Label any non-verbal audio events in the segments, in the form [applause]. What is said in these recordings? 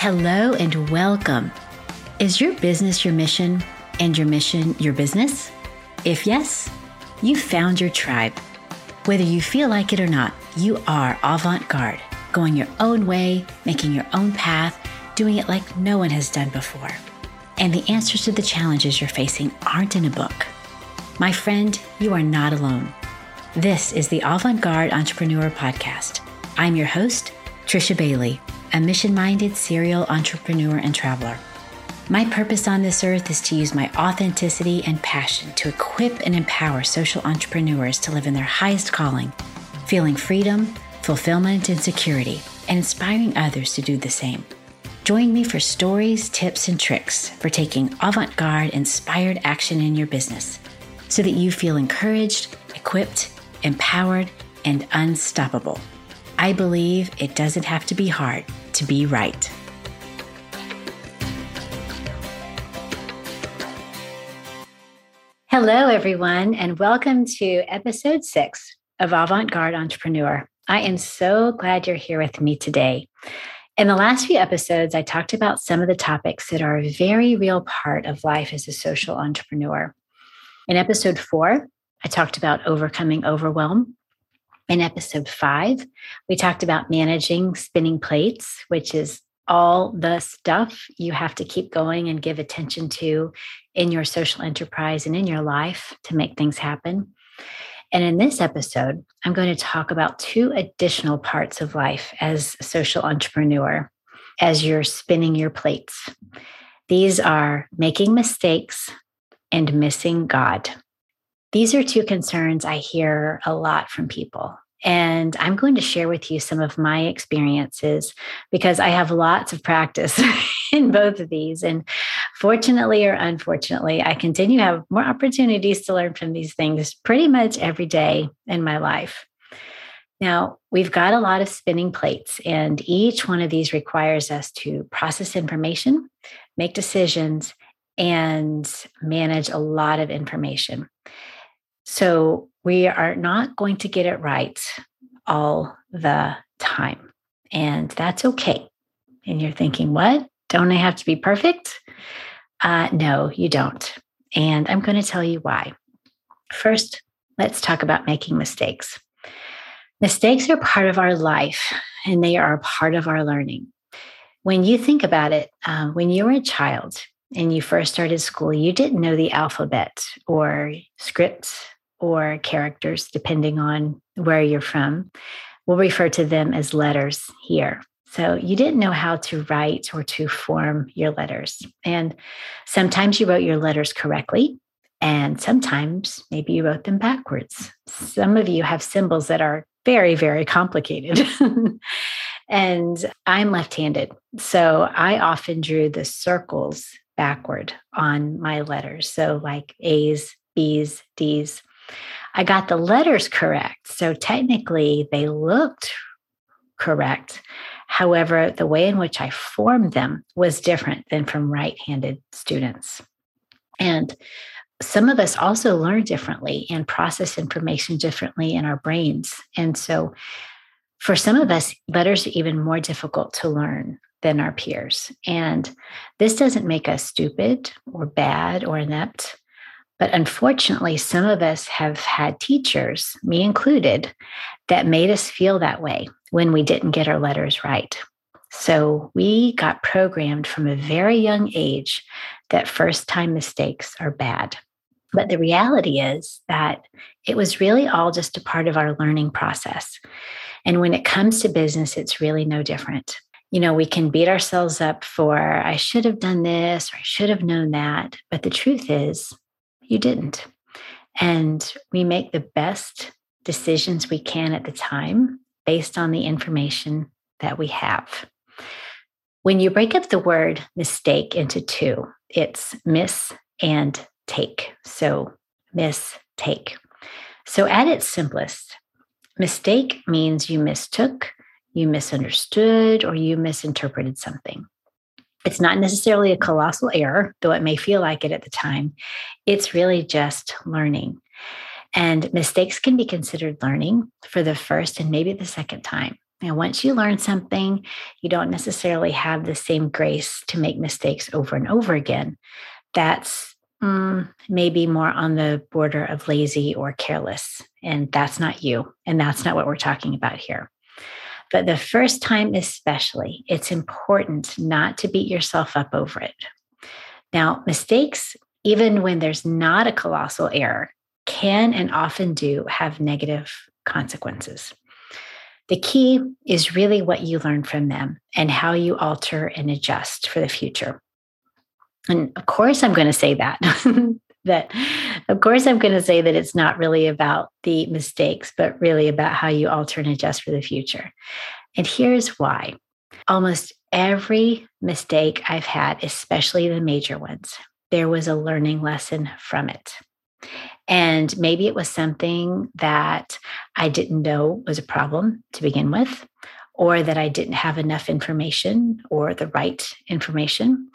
Hello and welcome. Is your business your mission and your mission your business? If yes, you found your tribe. Whether you feel like it or not, you are avant garde, going your own way, making your own path, doing it like no one has done before. And the answers to the challenges you're facing aren't in a book. My friend, you are not alone. This is the Avant Garde Entrepreneur Podcast. I'm your host, Trisha Bailey a mission minded serial entrepreneur and traveler. My purpose on this earth is to use my authenticity and passion to equip and empower social entrepreneurs to live in their highest calling, feeling freedom, fulfillment, and security, and inspiring others to do the same. Join me for stories, tips, and tricks for taking avant garde inspired action in your business so that you feel encouraged, equipped, empowered, and unstoppable. I believe it doesn't have to be hard to be right. Hello, everyone, and welcome to episode six of Avant Garde Entrepreneur. I am so glad you're here with me today. In the last few episodes, I talked about some of the topics that are a very real part of life as a social entrepreneur. In episode four, I talked about overcoming overwhelm. In episode five, we talked about managing spinning plates, which is all the stuff you have to keep going and give attention to in your social enterprise and in your life to make things happen. And in this episode, I'm going to talk about two additional parts of life as a social entrepreneur as you're spinning your plates. These are making mistakes and missing God. These are two concerns I hear a lot from people. And I'm going to share with you some of my experiences because I have lots of practice [laughs] in both of these. And fortunately or unfortunately, I continue to have more opportunities to learn from these things pretty much every day in my life. Now, we've got a lot of spinning plates, and each one of these requires us to process information, make decisions, and manage a lot of information. So we are not going to get it right all the time. And that's okay. And you're thinking, what? Don't I have to be perfect? Uh, no, you don't. And I'm going to tell you why. First, let's talk about making mistakes. Mistakes are part of our life and they are part of our learning. When you think about it, uh, when you were a child and you first started school, you didn't know the alphabet or scripts or characters, depending on where you're from. We'll refer to them as letters here. So you didn't know how to write or to form your letters. And sometimes you wrote your letters correctly, and sometimes maybe you wrote them backwards. Some of you have symbols that are very, very complicated. [laughs] and I'm left handed. So I often drew the circles backward on my letters. So, like A's, B's, D's. I got the letters correct. So technically, they looked correct. However, the way in which I formed them was different than from right handed students. And some of us also learn differently and process information differently in our brains. And so, for some of us, letters are even more difficult to learn than our peers. And this doesn't make us stupid or bad or inept. But unfortunately, some of us have had teachers, me included, that made us feel that way when we didn't get our letters right. So we got programmed from a very young age that first time mistakes are bad. But the reality is that it was really all just a part of our learning process. And when it comes to business, it's really no different. You know, we can beat ourselves up for, I should have done this or I should have known that. But the truth is, you didn't. And we make the best decisions we can at the time based on the information that we have. When you break up the word mistake into two, it's miss and take. So, miss, take. So, at its simplest, mistake means you mistook, you misunderstood, or you misinterpreted something. It's not necessarily a colossal error, though it may feel like it at the time. It's really just learning. And mistakes can be considered learning for the first and maybe the second time. And once you learn something, you don't necessarily have the same grace to make mistakes over and over again. That's mm, maybe more on the border of lazy or careless. And that's not you. And that's not what we're talking about here. But the first time, especially, it's important not to beat yourself up over it. Now, mistakes, even when there's not a colossal error, can and often do have negative consequences. The key is really what you learn from them and how you alter and adjust for the future. And of course, I'm going to say that. [laughs] that of course i'm going to say that it's not really about the mistakes but really about how you alter and adjust for the future. And here's why. Almost every mistake i've had especially the major ones there was a learning lesson from it. And maybe it was something that I didn't know was a problem to begin with, or that I didn't have enough information or the right information,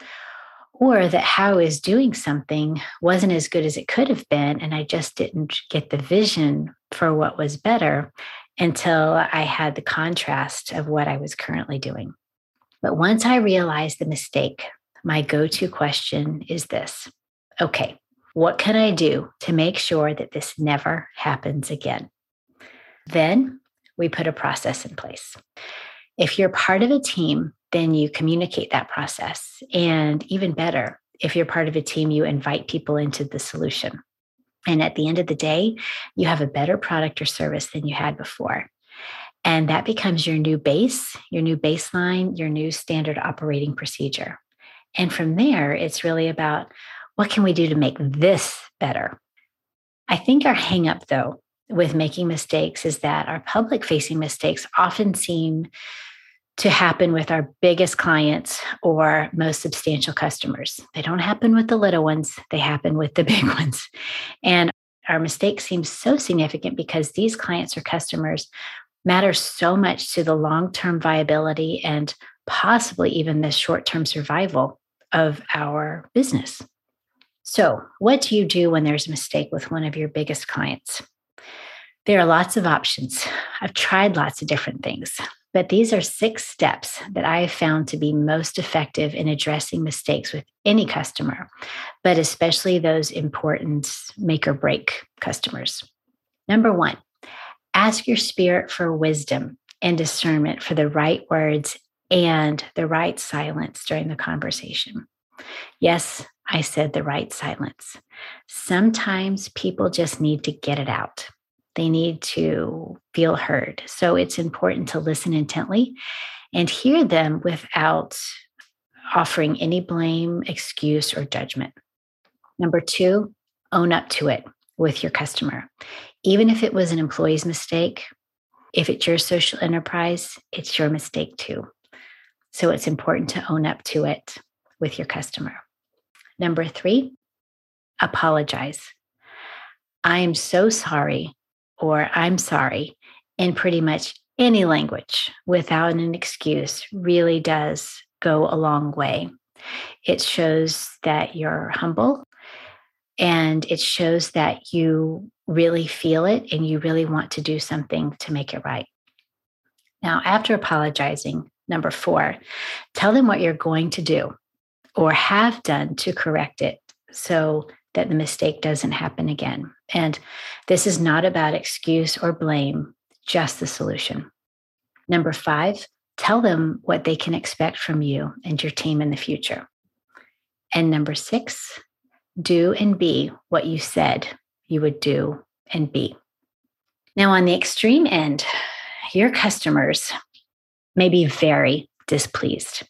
or that how I was doing something wasn't as good as it could have been. And I just didn't get the vision for what was better until I had the contrast of what I was currently doing. But once I realized the mistake, my go to question is this okay, what can I do to make sure that this never happens again? Then we put a process in place. If you're part of a team, then you communicate that process. And even better, if you're part of a team, you invite people into the solution. And at the end of the day, you have a better product or service than you had before. And that becomes your new base, your new baseline, your new standard operating procedure. And from there, it's really about what can we do to make this better? I think our hangup, though, with making mistakes is that our public facing mistakes often seem to happen with our biggest clients or most substantial customers. They don't happen with the little ones, they happen with the [laughs] big ones. And our mistake seems so significant because these clients or customers matter so much to the long term viability and possibly even the short term survival of our business. So, what do you do when there's a mistake with one of your biggest clients? There are lots of options. I've tried lots of different things, but these are six steps that I have found to be most effective in addressing mistakes with any customer, but especially those important make or break customers. Number one, ask your spirit for wisdom and discernment for the right words and the right silence during the conversation. Yes, I said the right silence. Sometimes people just need to get it out. They need to feel heard. So it's important to listen intently and hear them without offering any blame, excuse, or judgment. Number two, own up to it with your customer. Even if it was an employee's mistake, if it's your social enterprise, it's your mistake too. So it's important to own up to it with your customer. Number three, apologize. I am so sorry, or I'm sorry, in pretty much any language without an excuse really does go a long way. It shows that you're humble and it shows that you really feel it and you really want to do something to make it right. Now, after apologizing, number four, tell them what you're going to do or have done to correct it so that the mistake doesn't happen again. And this is not about excuse or blame, just the solution. Number five, tell them what they can expect from you and your team in the future. And number six, do and be what you said you would do and be. Now, on the extreme end, your customers may be very displeased.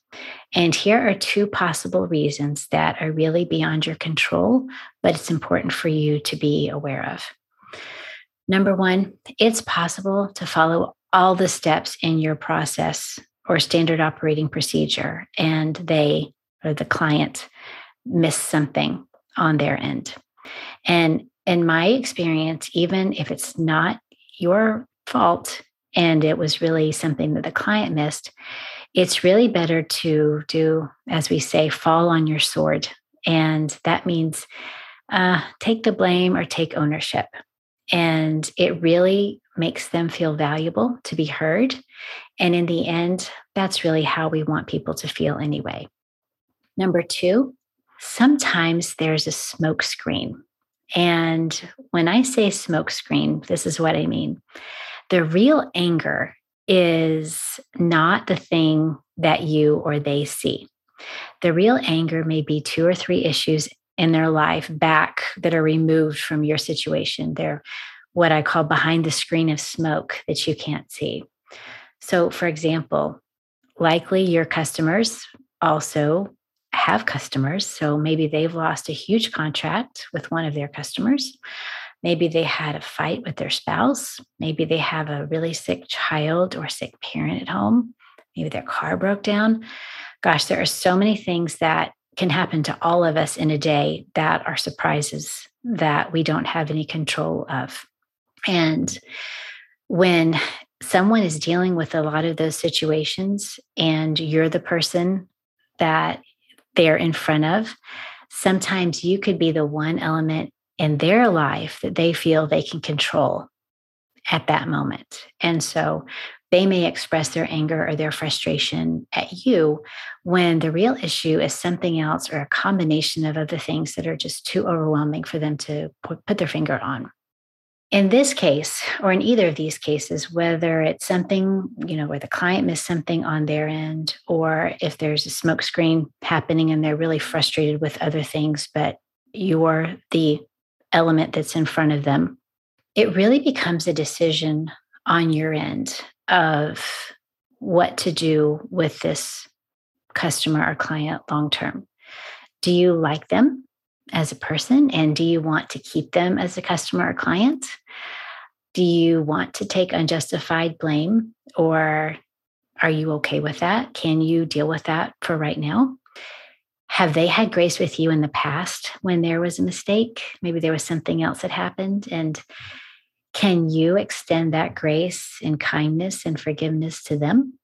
And here are two possible reasons that are really beyond your control, but it's important for you to be aware of. Number one, it's possible to follow all the steps in your process or standard operating procedure, and they or the client miss something on their end. And in my experience, even if it's not your fault and it was really something that the client missed, it's really better to do, as we say, fall on your sword. And that means uh, take the blame or take ownership. And it really makes them feel valuable to be heard. And in the end, that's really how we want people to feel anyway. Number two, sometimes there's a smoke screen. And when I say smoke screen, this is what I mean. The real anger is not the thing that you or they see. The real anger may be two or three issues in their life back that are removed from your situation. They're what I call behind the screen of smoke that you can't see. So, for example, likely your customers also have customers. So maybe they've lost a huge contract with one of their customers. Maybe they had a fight with their spouse. Maybe they have a really sick child or sick parent at home. Maybe their car broke down. Gosh, there are so many things that can happen to all of us in a day that are surprises that we don't have any control of. And when someone is dealing with a lot of those situations and you're the person that they're in front of, sometimes you could be the one element in their life that they feel they can control at that moment. And so they may express their anger or their frustration at you when the real issue is something else or a combination of other things that are just too overwhelming for them to put their finger on in this case or in either of these cases whether it's something you know where the client missed something on their end or if there's a smoke screen happening and they're really frustrated with other things but you're the element that's in front of them it really becomes a decision on your end of what to do with this customer or client long term do you like them as a person? And do you want to keep them as a customer or client? Do you want to take unjustified blame or are you okay with that? Can you deal with that for right now? Have they had grace with you in the past when there was a mistake? Maybe there was something else that happened. And can you extend that grace and kindness and forgiveness to them?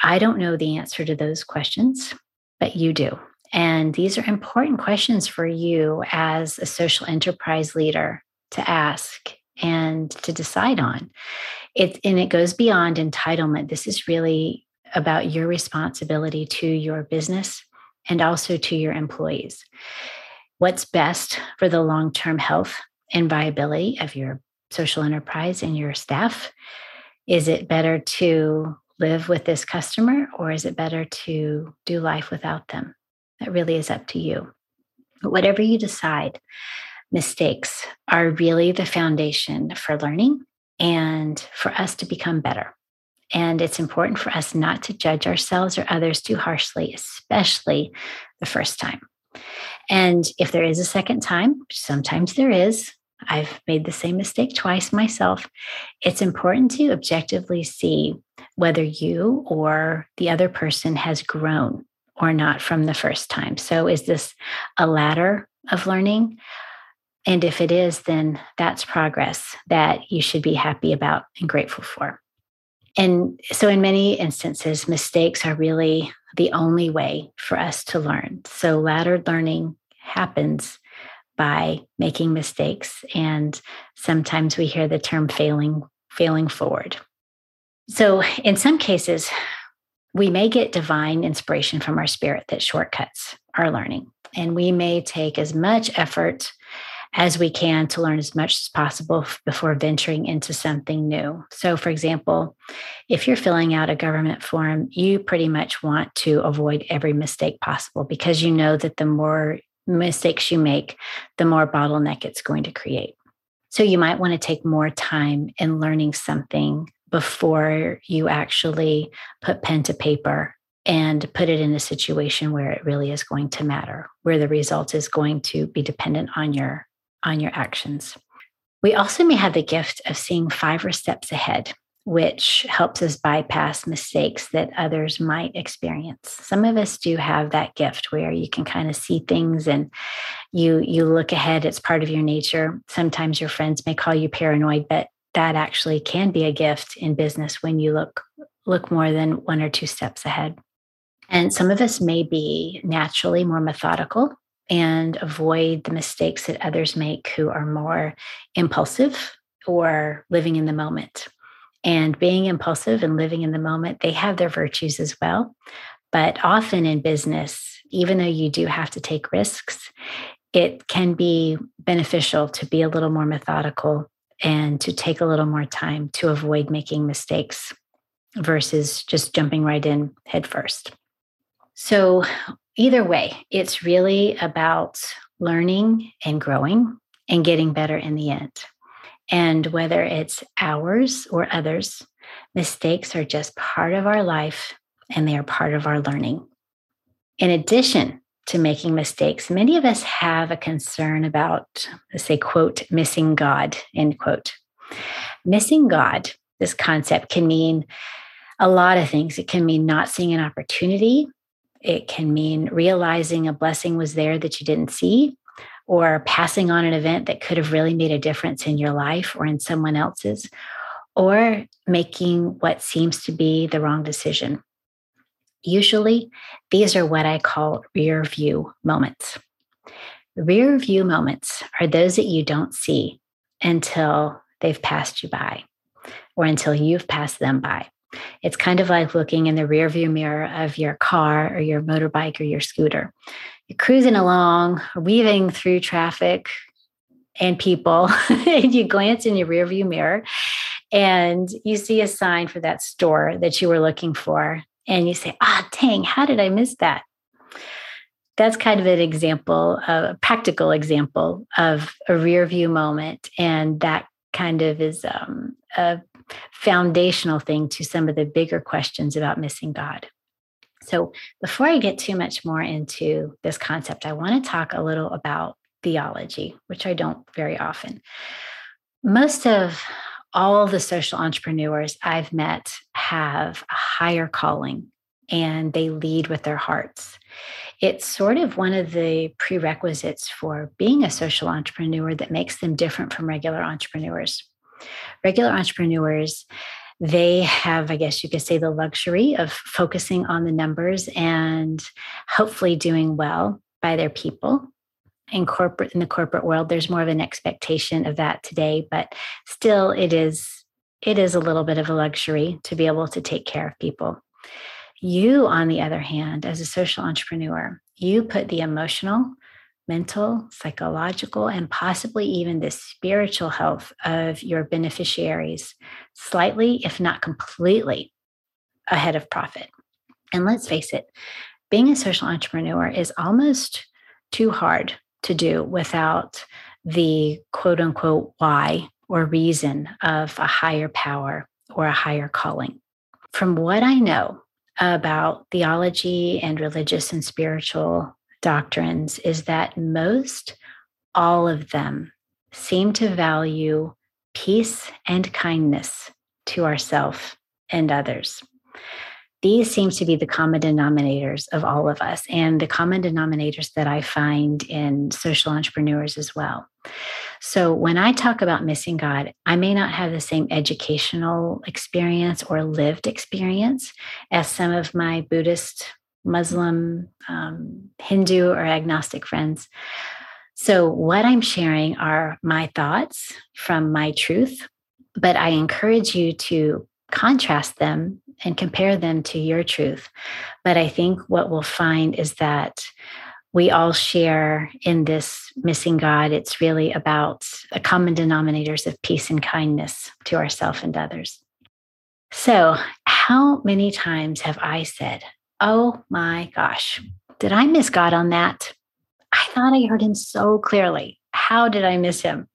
I don't know the answer to those questions, but you do. And these are important questions for you as a social enterprise leader to ask and to decide on. It, and it goes beyond entitlement. This is really about your responsibility to your business and also to your employees. What's best for the long term health and viability of your social enterprise and your staff? Is it better to live with this customer or is it better to do life without them? That really is up to you. But whatever you decide, mistakes are really the foundation for learning and for us to become better. And it's important for us not to judge ourselves or others too harshly, especially the first time. And if there is a second time, sometimes there is, I've made the same mistake twice myself. It's important to objectively see whether you or the other person has grown or not from the first time. So, is this a ladder of learning? And if it is, then that's progress that you should be happy about and grateful for. And so, in many instances, mistakes are really the only way for us to learn. So, laddered learning happens by making mistakes. And sometimes we hear the term failing, failing forward. So, in some cases, we may get divine inspiration from our spirit that shortcuts our learning. And we may take as much effort as we can to learn as much as possible before venturing into something new. So, for example, if you're filling out a government form, you pretty much want to avoid every mistake possible because you know that the more mistakes you make, the more bottleneck it's going to create. So, you might want to take more time in learning something before you actually put pen to paper and put it in a situation where it really is going to matter where the result is going to be dependent on your on your actions. We also may have the gift of seeing five or steps ahead which helps us bypass mistakes that others might experience. Some of us do have that gift where you can kind of see things and you you look ahead it's part of your nature. Sometimes your friends may call you paranoid but that actually can be a gift in business when you look look more than one or two steps ahead. And some of us may be naturally more methodical and avoid the mistakes that others make who are more impulsive or living in the moment. And being impulsive and living in the moment, they have their virtues as well. But often in business, even though you do have to take risks, it can be beneficial to be a little more methodical and to take a little more time to avoid making mistakes versus just jumping right in head first. So, either way, it's really about learning and growing and getting better in the end. And whether it's ours or others, mistakes are just part of our life and they are part of our learning. In addition to making mistakes, many of us have a concern about, let's say, quote, missing God, end quote. Missing God, this concept can mean a lot of things. It can mean not seeing an opportunity. It can mean realizing a blessing was there that you didn't see, or passing on an event that could have really made a difference in your life or in someone else's, or making what seems to be the wrong decision. Usually, these are what I call rear view moments. Rear view moments are those that you don't see until they've passed you by or until you've passed them by. It's kind of like looking in the rear view mirror of your car or your motorbike or your scooter. You're cruising along, weaving through traffic and people, [laughs] and you glance in your rear view mirror and you see a sign for that store that you were looking for and you say, ah, dang, how did I miss that? That's kind of an example, a practical example of a rear view moment. And that kind of is um, a foundational thing to some of the bigger questions about missing God. So, before I get too much more into this concept, I want to talk a little about theology, which I don't very often. Most of all the social entrepreneurs I've met have a higher calling and they lead with their hearts. It's sort of one of the prerequisites for being a social entrepreneur that makes them different from regular entrepreneurs. Regular entrepreneurs, they have, I guess you could say, the luxury of focusing on the numbers and hopefully doing well by their people. In corporate in the corporate world there's more of an expectation of that today but still it is it is a little bit of a luxury to be able to take care of people. You on the other hand as a social entrepreneur you put the emotional mental psychological and possibly even the spiritual health of your beneficiaries slightly if not completely ahead of profit and let's face it being a social entrepreneur is almost too hard to do without the quote unquote why or reason of a higher power or a higher calling. From what I know about theology and religious and spiritual doctrines, is that most all of them seem to value peace and kindness to ourselves and others these seem to be the common denominators of all of us and the common denominators that I find in social entrepreneurs as well. So when I talk about missing God, I may not have the same educational experience or lived experience as some of my Buddhist, Muslim, um, Hindu, or agnostic friends. So, what I'm sharing are my thoughts from my truth, but I encourage you to contrast them and compare them to your truth. But I think what we'll find is that we all share in this missing God. It's really about the common denominators of peace and kindness to ourselves and others. So, how many times have I said, Oh my gosh, did I miss God on that? I thought I heard him so clearly. How did I miss him?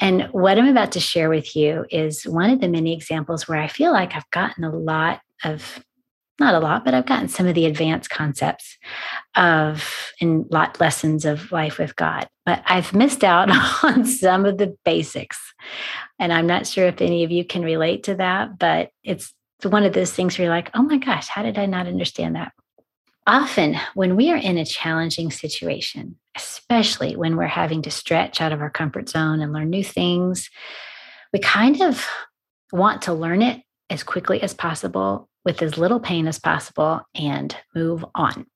And what I'm about to share with you is one of the many examples where I feel like I've gotten a lot of not a lot, but I've gotten some of the advanced concepts of in lot lessons of life with God. But I've missed out [laughs] on some of the basics. And I'm not sure if any of you can relate to that, but it's one of those things where you're like, oh my gosh, how did I not understand that? Often, when we are in a challenging situation, especially when we're having to stretch out of our comfort zone and learn new things, we kind of want to learn it as quickly as possible with as little pain as possible and move on.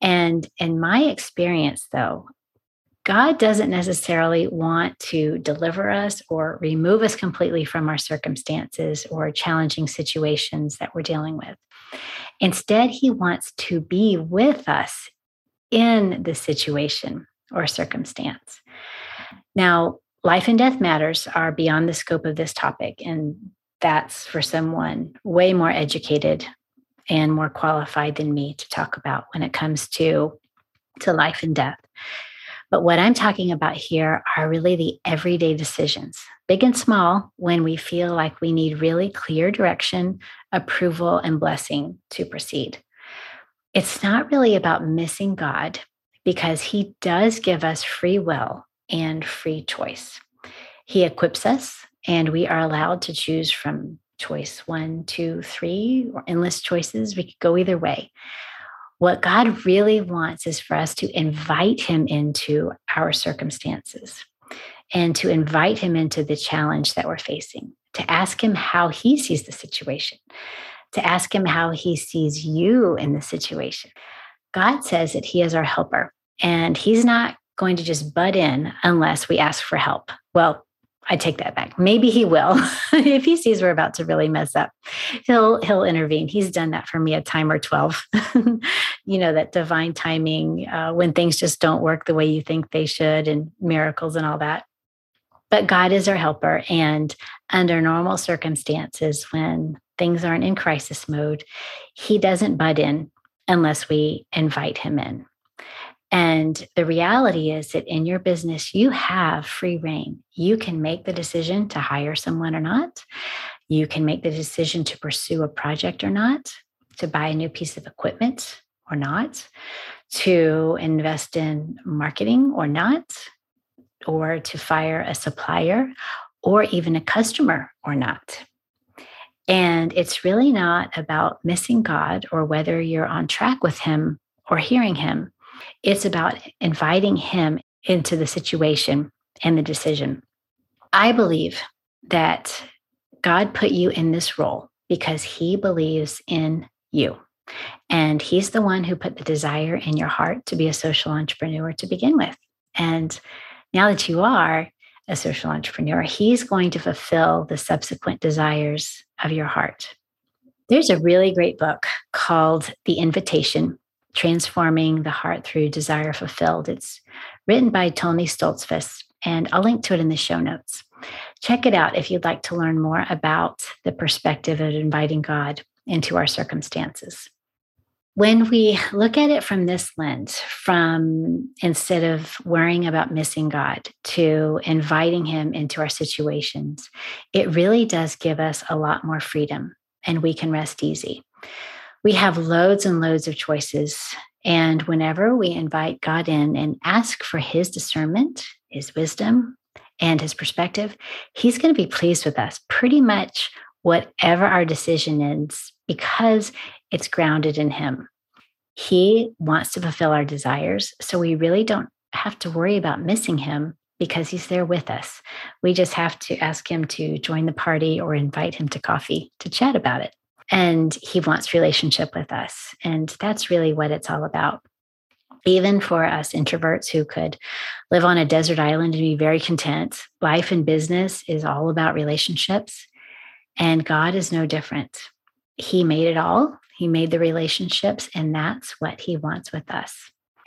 And in my experience, though, God doesn't necessarily want to deliver us or remove us completely from our circumstances or challenging situations that we're dealing with. Instead, He wants to be with us in the situation or circumstance. Now, life and death matters are beyond the scope of this topic, and that's for someone way more educated and more qualified than me to talk about when it comes to, to life and death. But what I'm talking about here are really the everyday decisions, big and small, when we feel like we need really clear direction, approval, and blessing to proceed. It's not really about missing God because He does give us free will and free choice. He equips us, and we are allowed to choose from choice one, two, three, or endless choices. We could go either way. What God really wants is for us to invite Him into our circumstances and to invite Him into the challenge that we're facing, to ask Him how He sees the situation, to ask Him how He sees you in the situation. God says that He is our helper and He's not going to just butt in unless we ask for help. Well, I take that back. Maybe he will. [laughs] if he sees we're about to really mess up, he'll he'll intervene. He's done that for me a time or 12. [laughs] you know, that divine timing uh, when things just don't work the way you think they should and miracles and all that. But God is our helper and under normal circumstances when things aren't in crisis mode, he doesn't butt in unless we invite him in. And the reality is that in your business, you have free rein. You can make the decision to hire someone or not. You can make the decision to pursue a project or not, to buy a new piece of equipment or not, to invest in marketing or not, or to fire a supplier or even a customer or not. And it's really not about missing God or whether you're on track with Him or hearing Him. It's about inviting him into the situation and the decision. I believe that God put you in this role because he believes in you. And he's the one who put the desire in your heart to be a social entrepreneur to begin with. And now that you are a social entrepreneur, he's going to fulfill the subsequent desires of your heart. There's a really great book called The Invitation Transforming the Heart Through Desire Fulfilled. It's written by Tony Stoltzfus, and I'll link to it in the show notes. Check it out if you'd like to learn more about the perspective of inviting God into our circumstances. When we look at it from this lens, from instead of worrying about missing God to inviting Him into our situations, it really does give us a lot more freedom and we can rest easy we have loads and loads of choices. And whenever we invite God in and ask for his discernment, his wisdom, and his perspective, he's going to be pleased with us pretty much whatever our decision is because it's grounded in him. He wants to fulfill our desires. So we really don't have to worry about missing him because he's there with us. We just have to ask him to join the party or invite him to coffee to chat about it and he wants relationship with us and that's really what it's all about. Even for us introverts who could live on a desert island and be very content life and business is all about relationships and god is no different. He made it all. He made the relationships and that's what he wants with us.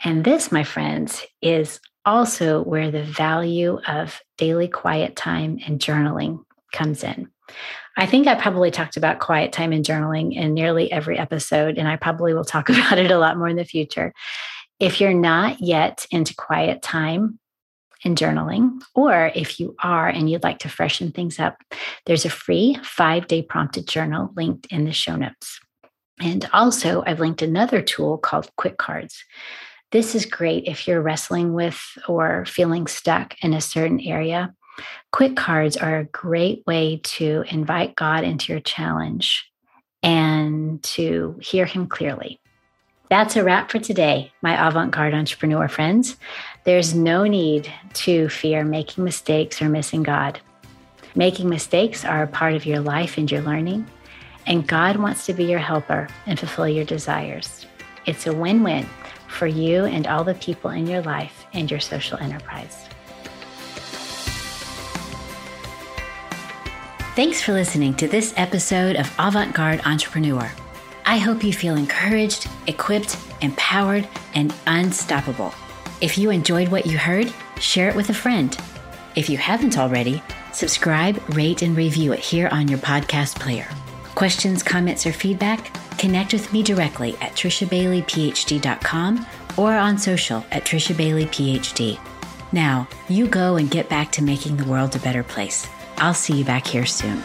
And this my friends is also where the value of daily quiet time and journaling comes in I think I probably talked about quiet time and journaling in nearly every episode, and I probably will talk [laughs] about it a lot more in the future. If you're not yet into quiet time and journaling, or if you are and you'd like to freshen things up, there's a free five day prompted journal linked in the show notes. And also, I've linked another tool called Quick Cards. This is great if you're wrestling with or feeling stuck in a certain area Quick cards are a great way to invite God into your challenge and to hear Him clearly. That's a wrap for today, my avant garde entrepreneur friends. There's no need to fear making mistakes or missing God. Making mistakes are a part of your life and your learning, and God wants to be your helper and fulfill your desires. It's a win win for you and all the people in your life and your social enterprise. Thanks for listening to this episode of Avant Garde Entrepreneur. I hope you feel encouraged, equipped, empowered, and unstoppable. If you enjoyed what you heard, share it with a friend. If you haven't already, subscribe, rate, and review it here on your podcast player. Questions, comments, or feedback? Connect with me directly at trishabaileyphd.com or on social at trishabaileyphd. Now, you go and get back to making the world a better place. I'll see you back here soon.